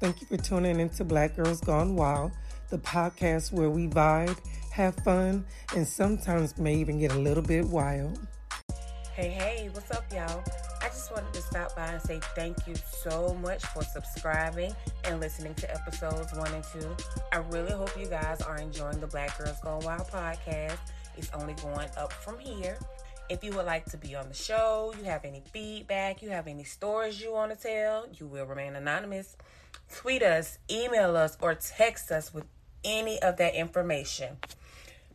Thank you for tuning in into Black Girls Gone Wild, the podcast where we vibe, have fun, and sometimes may even get a little bit wild. Hey, hey, what's up, y'all? I just wanted to stop by and say thank you so much for subscribing and listening to episodes one and two. I really hope you guys are enjoying the Black Girls Gone Wild podcast. It's only going up from here. If you would like to be on the show, you have any feedback, you have any stories you want to tell, you will remain anonymous. Tweet us, email us, or text us with any of that information.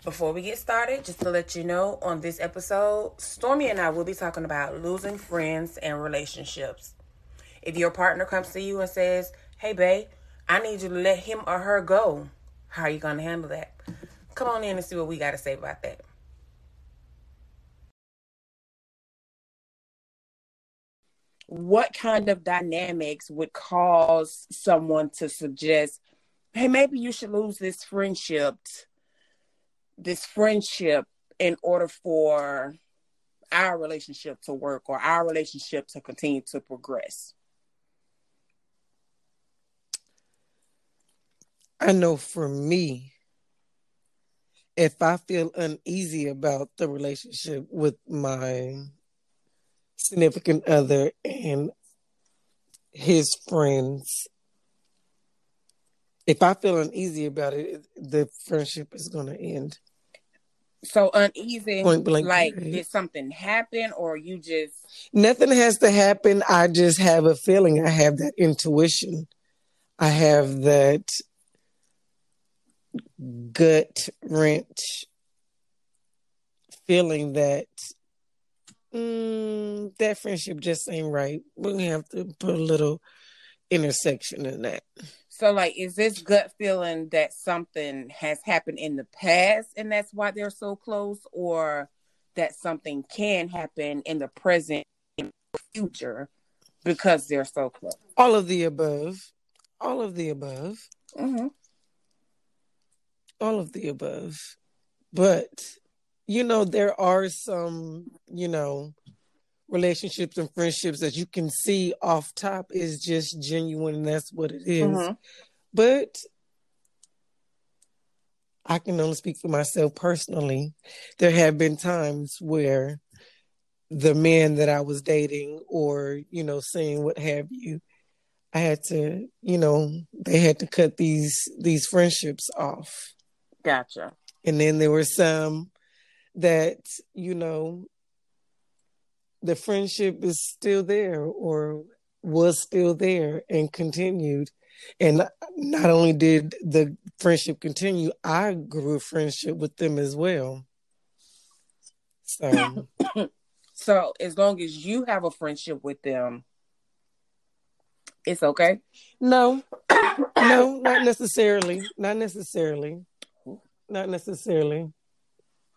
Before we get started, just to let you know, on this episode, Stormy and I will be talking about losing friends and relationships. If your partner comes to you and says, Hey, babe, I need you to let him or her go, how are you going to handle that? Come on in and see what we got to say about that. What kind of dynamics would cause someone to suggest, hey, maybe you should lose this friendship this friendship in order for our relationship to work or our relationship to continue to progress? I know for me, if I feel uneasy about the relationship with my significant other and his friends, if I feel uneasy about it, the friendship is going to end. So uneasy, Point blank like period. did something happen, or you just nothing has to happen. I just have a feeling. I have that intuition. I have that gut wrench feeling that mm, that friendship just ain't right. We're gonna have to put a little intersection in that. So, like, is this gut feeling that something has happened in the past and that's why they're so close, or that something can happen in the present future because they're so close? All of the above. All of the above. Mm-hmm. All of the above. But, you know, there are some, you know, relationships and friendships that you can see off top is just genuine and that's what it is. Mm-hmm. But I can only speak for myself personally. There have been times where the man that I was dating or, you know, saying what have you, I had to, you know, they had to cut these these friendships off. Gotcha. And then there were some that, you know, the friendship is still there or was still there and continued. And not only did the friendship continue, I grew a friendship with them as well. So, so as long as you have a friendship with them, it's okay. No, no, not necessarily. Not necessarily. Not necessarily.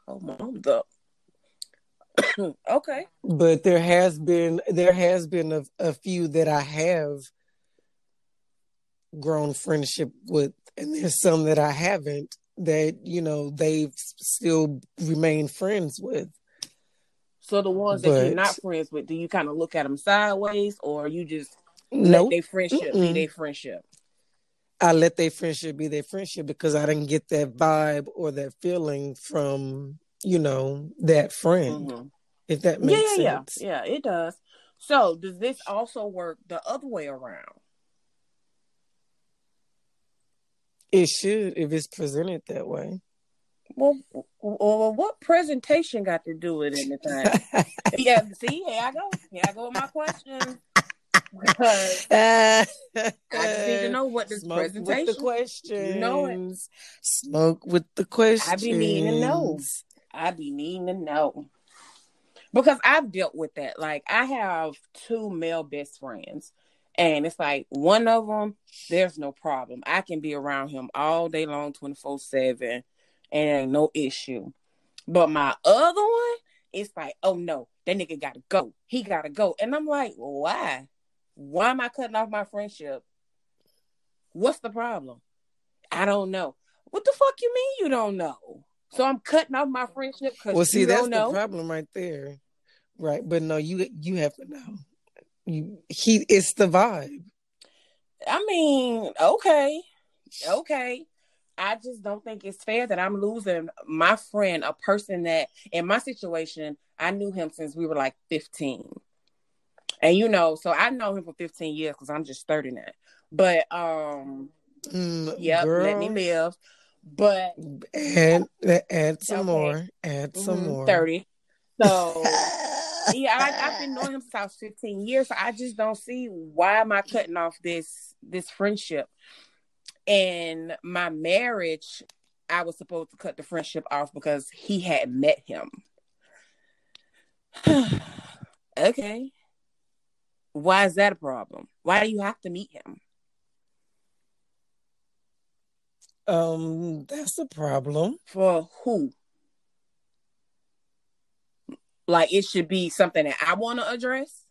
Oh, mom, the okay. But there has been there has been a, a few that I have grown friendship with, and there's some that I haven't that you know they've still remained friends with. So the ones but, that you're not friends with, do you kind of look at them sideways, or you just nope. let their friendship Mm-mm. be their friendship? I let their friendship be their friendship because I didn't get that vibe or that feeling from you know that friend. Mm-hmm. If that makes yeah, sense. Yeah, yeah, it does. So does this also work the other way around? It should if it's presented that way. Well, well, what presentation got to do with anything? yeah, see, here I go. Here I go with my question. Because I just need to know what this Smoke presentation. With the questions. You know it. Smoke with the questions. I be needing to know. I be needing to know because I've dealt with that. Like I have two male best friends, and it's like one of them, there's no problem. I can be around him all day long, twenty four seven, and no issue. But my other one, it's like, oh no, that nigga gotta go. He gotta go, and I'm like, why? Why am I cutting off my friendship? What's the problem? I don't know. What the fuck you mean you don't know? So I'm cutting off my friendship because well, see, that's the problem right there, right? But no, you you have to know. You he it's the vibe. I mean, okay, okay. I just don't think it's fair that I'm losing my friend, a person that in my situation, I knew him since we were like 15. And you know, so I know him for 15 years because I'm just 30 now. But um mm, yep, girl. let me live. But add add some okay. more. Add some mm-hmm, more. 30. So yeah, I, have been knowing him since I was 15 years. So I just don't see why am I cutting off this this friendship. And my marriage, I was supposed to cut the friendship off because he had met him. okay. Why is that a problem? Why do you have to meet him? Um, that's a problem. For who? Like it should be something that I want to address.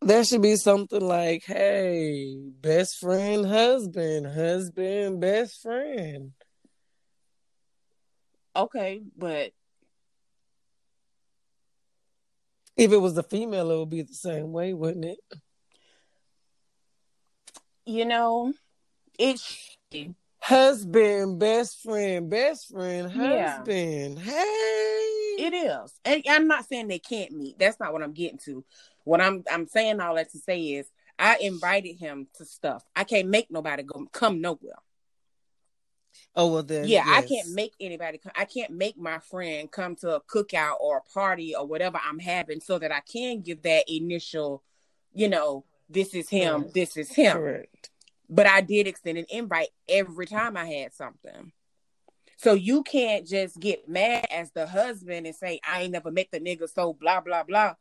There should be something like, hey, best friend, husband, husband, best friend. Okay, but if it was a female, it would be the same way, wouldn't it? You know, it's husband, best friend, best friend, husband. Yeah. Hey, it is. And I'm not saying they can't meet. That's not what I'm getting to. What I'm I'm saying all that to say is I invited him to stuff. I can't make nobody go come nowhere. Oh well, then yeah, yes. I can't make anybody. Come, I can't make my friend come to a cookout or a party or whatever I'm having, so that I can give that initial, you know, this is him, yes. this is him. Correct. But I did extend an invite every time I had something. So you can't just get mad as the husband and say, I ain't never met the nigga, so blah, blah, blah.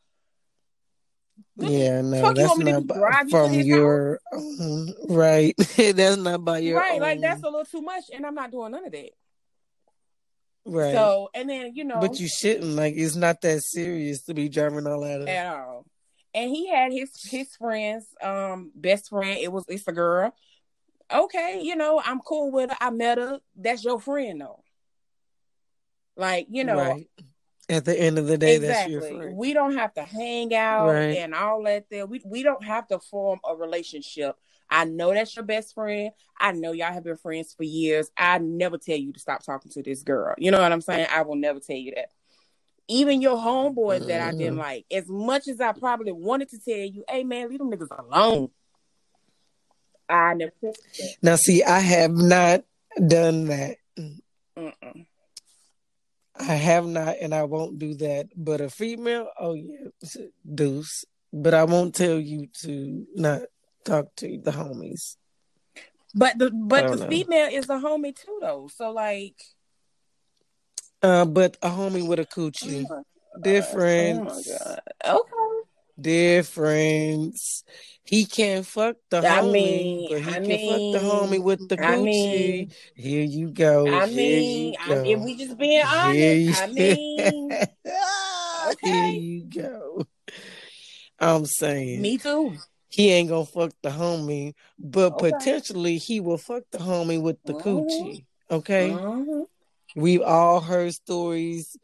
Yeah, no, that's not by, from your right. that's not by your right. Own. Like that's a little too much, and I'm not doing none of that. Right. So, and then you know, but you shouldn't. Like, it's not that serious to be driving all out of at all and he had his his friends, um, best friend. It was it's a girl. Okay, you know, I'm cool with her. I met her. That's your friend though. Like, you know, right. At the end of the day, exactly. that's your friend. We don't have to hang out right. and all that there. We we don't have to form a relationship. I know that's your best friend. I know y'all have been friends for years. I never tell you to stop talking to this girl. You know what I'm saying? I will never tell you that even your homeboys mm-hmm. that I didn't like, as much as I probably wanted to tell you, hey man, leave them niggas alone. I never. Now, see, I have not done that. Mm-mm. I have not, and I won't do that. But a female, oh yeah, deuce. But I won't tell you to not talk to the homies. But the but the know. female is a homie too, though. So like, uh, but a homie with a coochie. Oh Difference. Oh my god. Okay. Difference. He can't fuck the I homie, mean, but he I can mean, fuck the homie with the coochie. I mean, Here you go. I mean, I, if we just being honest, I mean, okay. Here you go. I'm saying. Me too. He ain't gonna fuck the homie, but okay. potentially he will fuck the homie with the mm-hmm. coochie. Okay. Mm-hmm. We've all heard stories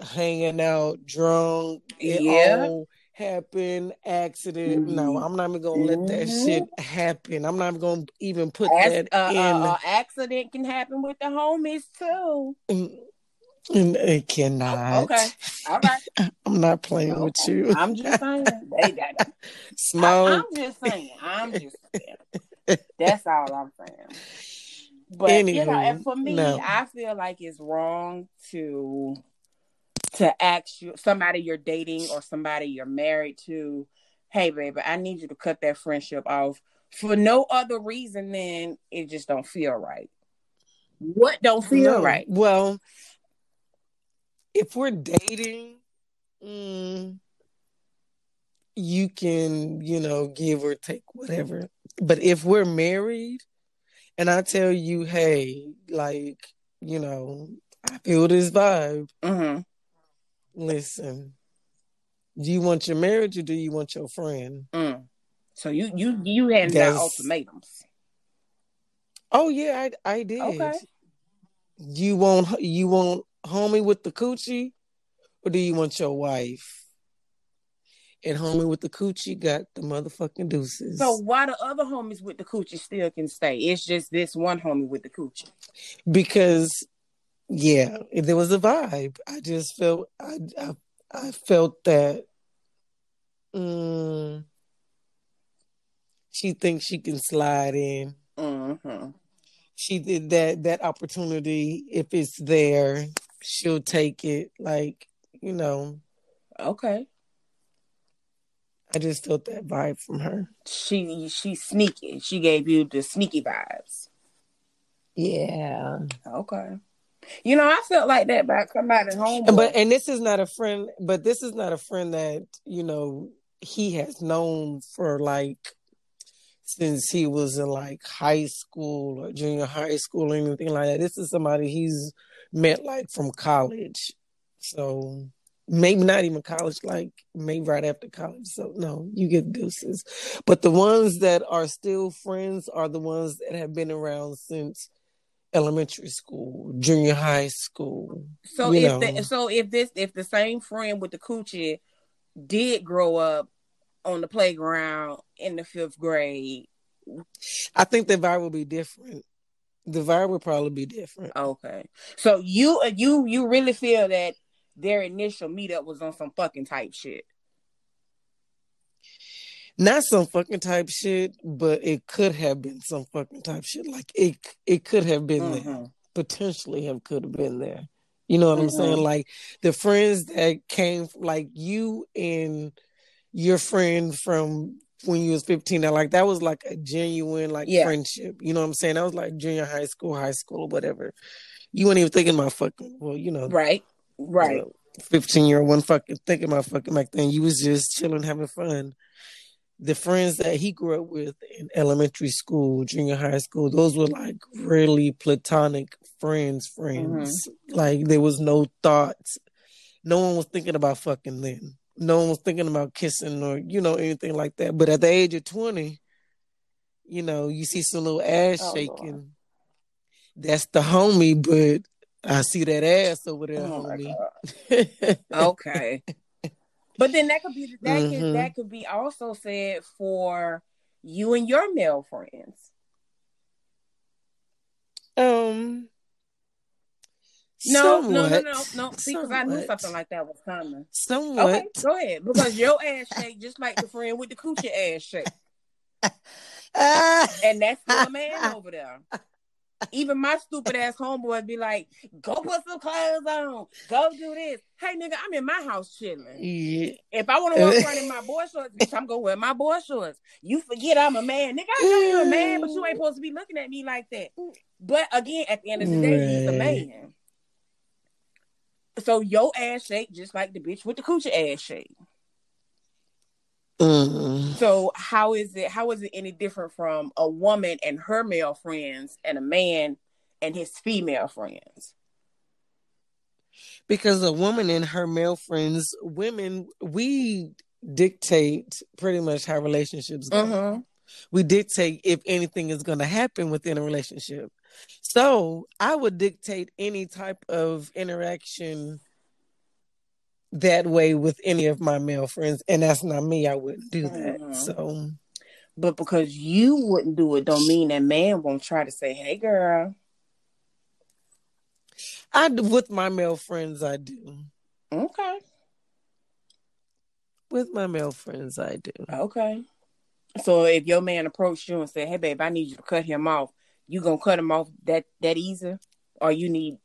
hanging out drunk. Yeah. all happened, accident. Mm-hmm. No, I'm not even gonna let that mm-hmm. shit happen. I'm not even gonna even put As, that uh, in. Uh, uh, accident can happen with the homies too. Mm, and it cannot. Okay. All right. I'm not playing okay. with you. I'm just saying. They got it. Smoke. I, I'm just saying. I'm just saying. That's all I'm saying. But Anywho, you know, and for me, no. I feel like it's wrong to to ask you somebody you're dating or somebody you're married to, hey baby, I need you to cut that friendship off for no other reason than it just don't feel right. What don't feel no. right? Well, if we're dating, mm, you can, you know, give or take whatever. But if we're married, and I tell you, hey, like, you know, I feel this vibe. Mm-hmm. Listen, do you want your marriage or do you want your friend? Mm. So you you you had out ultimatums. Oh yeah, I I did. Okay. You want you want homie with the coochie, or do you want your wife? and homie with the coochie got the motherfucking deuces. So why the other homies with the coochie still can stay? It's just this one homie with the coochie. Because yeah, if there was a vibe. I just felt I I, I felt that um, she thinks she can slide in. Mm-hmm. She did that that opportunity. If it's there, she'll take it. Like you know. Okay. I just felt that vibe from her. She she's sneaky. She gave you the sneaky vibes. Yeah. Okay. You know, I felt like that about somebody home. But and this is not a friend, but this is not a friend that, you know, he has known for like since he was in like high school or junior high school or anything like that. This is somebody he's met like from college. So maybe not even college, like maybe right after college. So no, you get deuces. But the ones that are still friends are the ones that have been around since elementary school, junior high school. So if the, so if this if the same friend with the coochie did grow up on the playground in the fifth grade, I think the vibe would be different. The vibe would probably be different. Okay, so you you you really feel that their initial meetup was on some fucking type shit. Not some fucking type shit, but it could have been some fucking type shit. Like it, it could have been mm-hmm. there. Potentially have could have been there. You know what mm-hmm. I'm saying? Mm-hmm. Like the friends that came, like you and your friend from when you was 15 that like that was like a genuine like yeah. friendship you know what i'm saying that was like junior high school high school whatever you weren't even thinking about fucking well you know right Right. 15 year old one fucking thinking about fucking back then. You was just chilling, having fun. The friends that he grew up with in elementary school, junior high school, those were like really platonic friends, friends. Mm-hmm. Like there was no thoughts. No one was thinking about fucking then. No one was thinking about kissing or, you know, anything like that. But at the age of 20, you know, you see some little ass oh, shaking. Lord. That's the homie, but I see that ass over there, oh homie. okay. But then that could be that mm-hmm. could that could be also said for you and your male friends. Um no, no, no, no, no. See, because I knew something like that was coming. Somewhat. Okay, go ahead. Because your ass shake just like the friend with the coochie ass shake. and that's the man over there. Even my stupid ass homeboy be like, go put some clothes on, go do this. Hey nigga, I'm in my house chilling. Yeah. If I want to walk around in my boy shorts, bitch, I'm gonna wear my boy shorts. You forget I'm a man. Nigga, I know you're a man, but you ain't supposed to be looking at me like that. But again, at the end of the day, he's a man. So your ass shake just like the bitch with the coochie ass shake. Mm. So how is it how is it any different from a woman and her male friends and a man and his female friends? Because a woman and her male friends, women, we dictate pretty much how relationships go. Mm-hmm. We dictate if anything is going to happen within a relationship. So I would dictate any type of interaction that way with any of my male friends, and that's not me. I wouldn't do that. Mm-hmm. So, but because you wouldn't do it, don't mean that man won't try to say, "Hey, girl." I do with my male friends. I do. Okay. With my male friends, I do. Okay. So if your man approached you and said, "Hey, babe, I need you to cut him off," you gonna cut him off that that easy? Or you need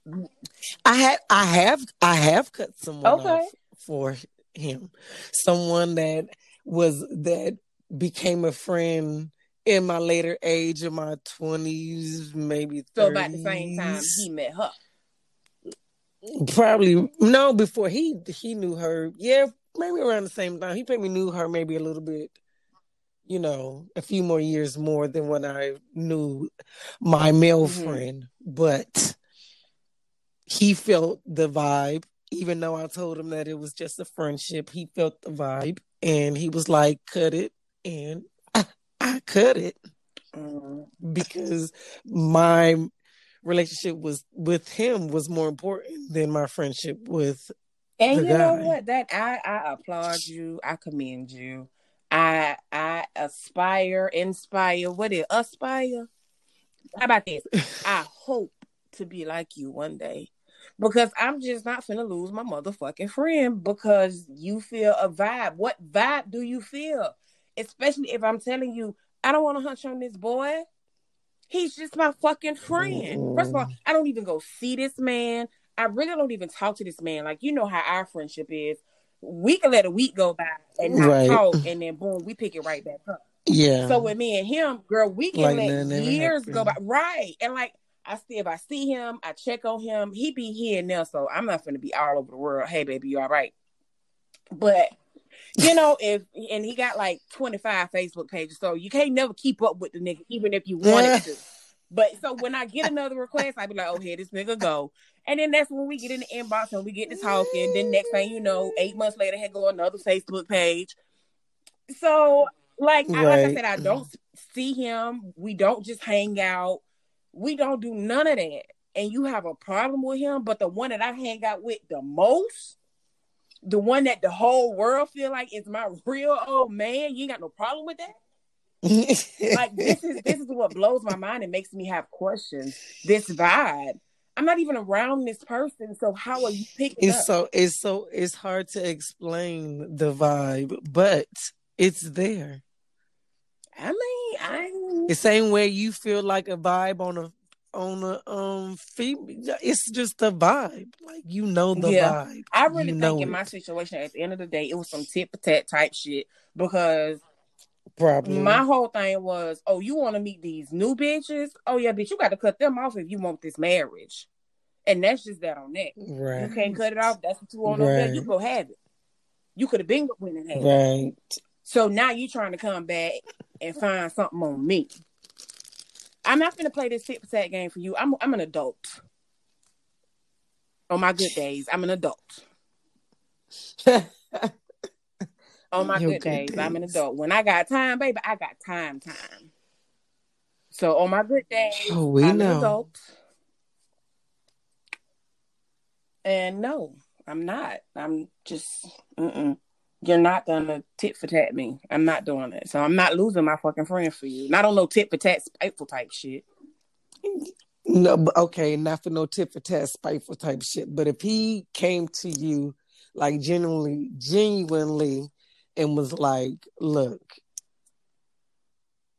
I have I have I have cut someone okay. off for him. Someone that was that became a friend in my later age in my twenties, maybe 30s. So about the same time he met her. Probably no, before he he knew her. Yeah, maybe around the same time. He probably knew her maybe a little bit you know, a few more years more than when I knew my male mm-hmm. friend. But he felt the vibe, even though I told him that it was just a friendship. He felt the vibe and he was like, cut it. And I, I cut it mm-hmm. because my relationship was with him was more important than my friendship with And you guy. know what? That I I applaud you. I commend you. I I aspire, inspire. What is aspire? How about this? I hope to be like you one day. Because I'm just not finna lose my motherfucking friend because you feel a vibe. What vibe do you feel? Especially if I'm telling you, I don't want to hunch on this boy. He's just my fucking friend. First of all, I don't even go see this man. I really don't even talk to this man. Like you know how our friendship is. We can let a week go by and not right. talk, and then boom, we pick it right back up. Yeah. So with me and him, girl, we can like let years go by. Right. And like I still if I see him, I check on him. He be here now, so I'm not gonna be all over the world. Hey baby, you all right? But you know, if and he got like 25 Facebook pages, so you can't never keep up with the nigga, even if you wanted to. But so when I get another request, I be like, oh, here this nigga go. And then that's when we get in the inbox and we get to talking. Then next thing you know, eight months later, he go another Facebook page. So like, right. I, like I said, I don't see him. We don't just hang out. We don't do none of that. And you have a problem with him, but the one that I hang out with the most, the one that the whole world feel like is my real old man, you ain't got no problem with that like this is this is what blows my mind and makes me have questions. This vibe. I'm not even around this person, so how are you picking it's up? so it's so it's hard to explain the vibe, but it's there. I mean, I the same way you feel like a vibe on a on a um female. It's just a vibe. Like you know the yeah. vibe. I really you think in it. my situation, at the end of the day, it was some tit for tat type shit because Probably. My whole thing was, oh, you want to meet these new bitches? Oh yeah, bitch, you got to cut them off if you want this marriage. And that's just that on that. Right. You can't cut it off. That's what you want right. on that. You go have it. You could have been winning that. Right. So now you're trying to come back and find something on me. I'm not gonna play this for tat game for you. I'm I'm an adult. On my good days, I'm an adult. on my good, days, days, I'm an adult. When I got time, baby, I got time, time. So on my good days, oh, we I'm know. an adult. And no, I'm not. I'm just, mm-mm. You're not gonna tit for tat me. I'm not doing it. So I'm not losing my fucking friend for you. Not on no tit for tat spiteful type shit. No, okay, not for no tit for tat spiteful type shit. But if he came to you like genuinely, genuinely and was like, look,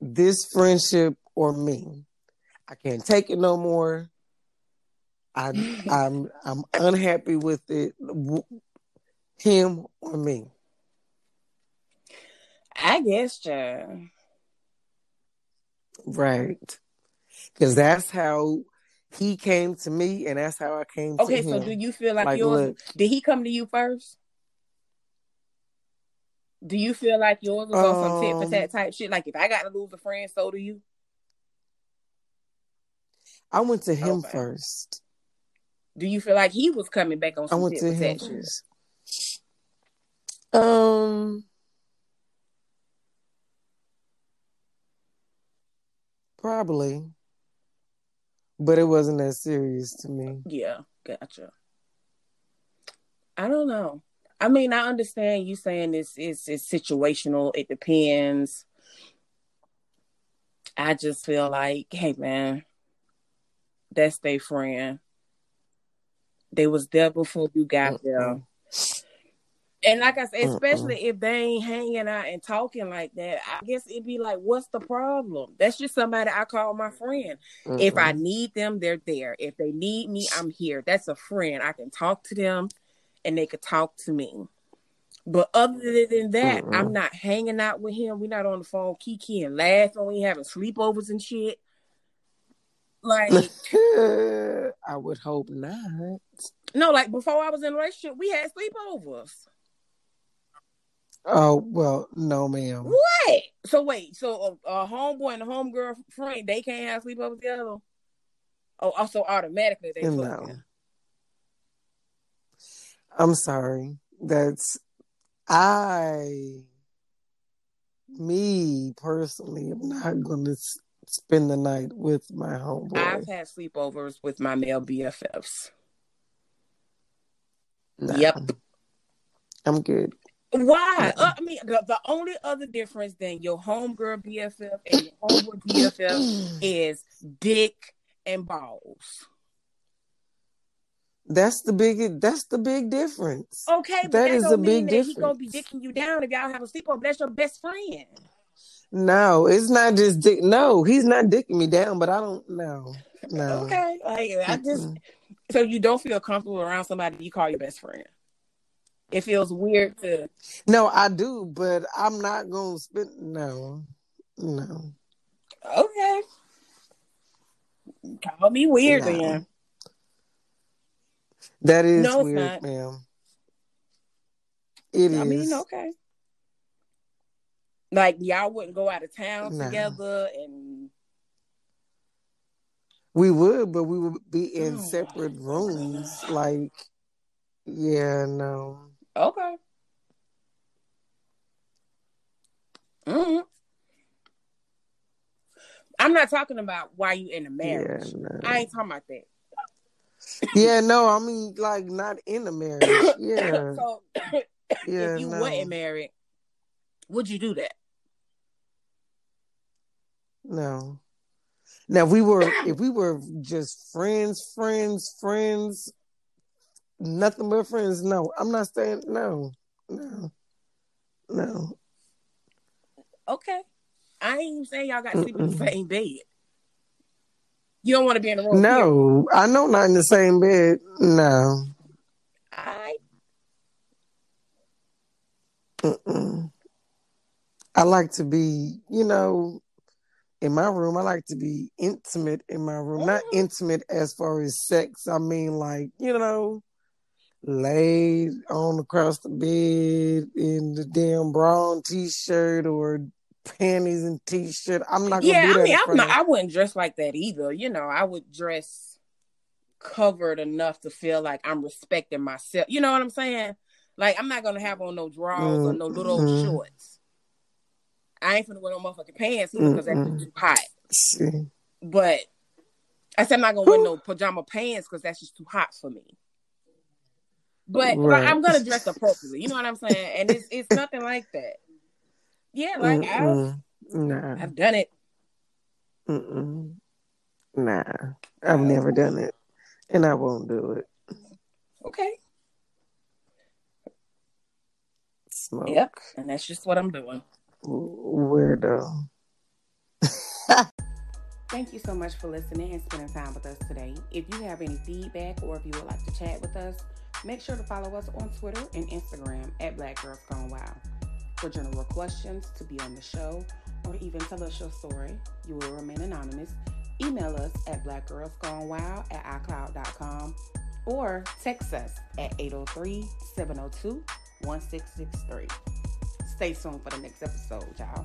this friendship or me, I can't take it no more. I, I'm I'm unhappy with it. Him or me? I guess, Joe. Right, because that's how he came to me, and that's how I came. Okay, so do you feel like, like yours? Look, did he come to you first? Do you feel like yours was on some tit for tat um, type shit? Like if I got to lose a friend, so do you? I went to him okay. first. Do you feel like he was coming back on some I went tit to him first. Um, probably, but it wasn't that serious to me. Yeah, gotcha. I don't know. I mean, I understand you saying this is it's situational. It depends. I just feel like, hey man, that's their friend. They was there before you got there. And like I said, especially if they ain't hanging out and talking like that, I guess it'd be like, what's the problem? That's just somebody I call my friend. If I need them, they're there. If they need me, I'm here. That's a friend. I can talk to them and they could talk to me. But other than that, I'm not hanging out with him. We're not on the phone kiki and laughing. We having sleepovers and shit. Like I would hope not. No, like before I was in a relationship, we had sleepovers. Oh well, no, ma'am. What? So wait, so a, a homeboy and a homegirl friend they can't have sleepovers together. Oh, oh also automatically they no. I'm sorry. That's I, me personally, am not going to spend the night with my homeboy. I've had sleepovers with my male BFFs. Yep. I'm good. Why? Uh, I mean, the, the only other difference than your homegirl BFF and your homeboy BFF is dick and balls. That's the big. That's the big difference. Okay, but That that, is a big that difference. he gonna be dicking you down if y'all have a sleepover. That's your best friend. No, it's not just dick. No, he's not dicking me down, but I don't know. No. Okay, like I just so you don't feel comfortable around somebody you call your best friend. It feels weird to No, I do, but I'm not gonna spend. No, no. okay. Call me weird No. then. That is No, weird, not. ma'am. It is. I mean, okay. Like y'all wouldn't go out of town No. together and We would, but we would be in Oh, separate rooms. Like, yeah, no. Okay. hmm I'm not talking about why you in a marriage. Yeah, no. I ain't talking about that. Yeah, no. I mean, like, not in a marriage. Yeah, so yeah, if you no. wasn't married, would you do that? No. Now we were if we were just friends, friends, friends, nothing but friends. No, I'm not saying no, no, no. Okay. I ain't even saying y'all got to sleep in the same bed. You don't want to be in the room. No, I know not in the same bed. No. I Mm-mm. I like to be, you know, in my room. I like to be intimate in my room. Not Mhm. intimate as far as sex. I mean, like you know, laid on across the bed in the damn brown t-shirt or panties and t-shirt. I'm not gonna yeah, do that. I mean, I'm not, I wouldn't dress like that either. You know, I would dress covered enough to feel like I'm respecting myself. You know what I'm saying? Like, I'm not gonna have on no drawers or no little Mm-mm. shorts. I ain't finna wear no motherfucking pants because that's Mm-mm. just too hot. See. But I said I'm not gonna wear no pajama pants because that's just too hot for me. But Right. like, I'm gonna dress appropriately. You know what I'm saying? And it's it's nothing like that. Yeah, like I've Nah. I've done it. Mm-mm. Nah. I've never done it. And I won't do it. Okay. Smoke. Yep. And that's just what I'm doing. Weirdo. Thank you so much for listening and spending time with us today. If you have any feedback or if you would like to chat with us, make sure to follow us on Twitter and Instagram at Black Girls Gone Wild. For general questions, to be on the show, or even tell us your story, you will remain anonymous. Email us at blackgirlsgonewild at icloud.com or text us at 803-702-1663. Stay tuned for the next episode, y'all.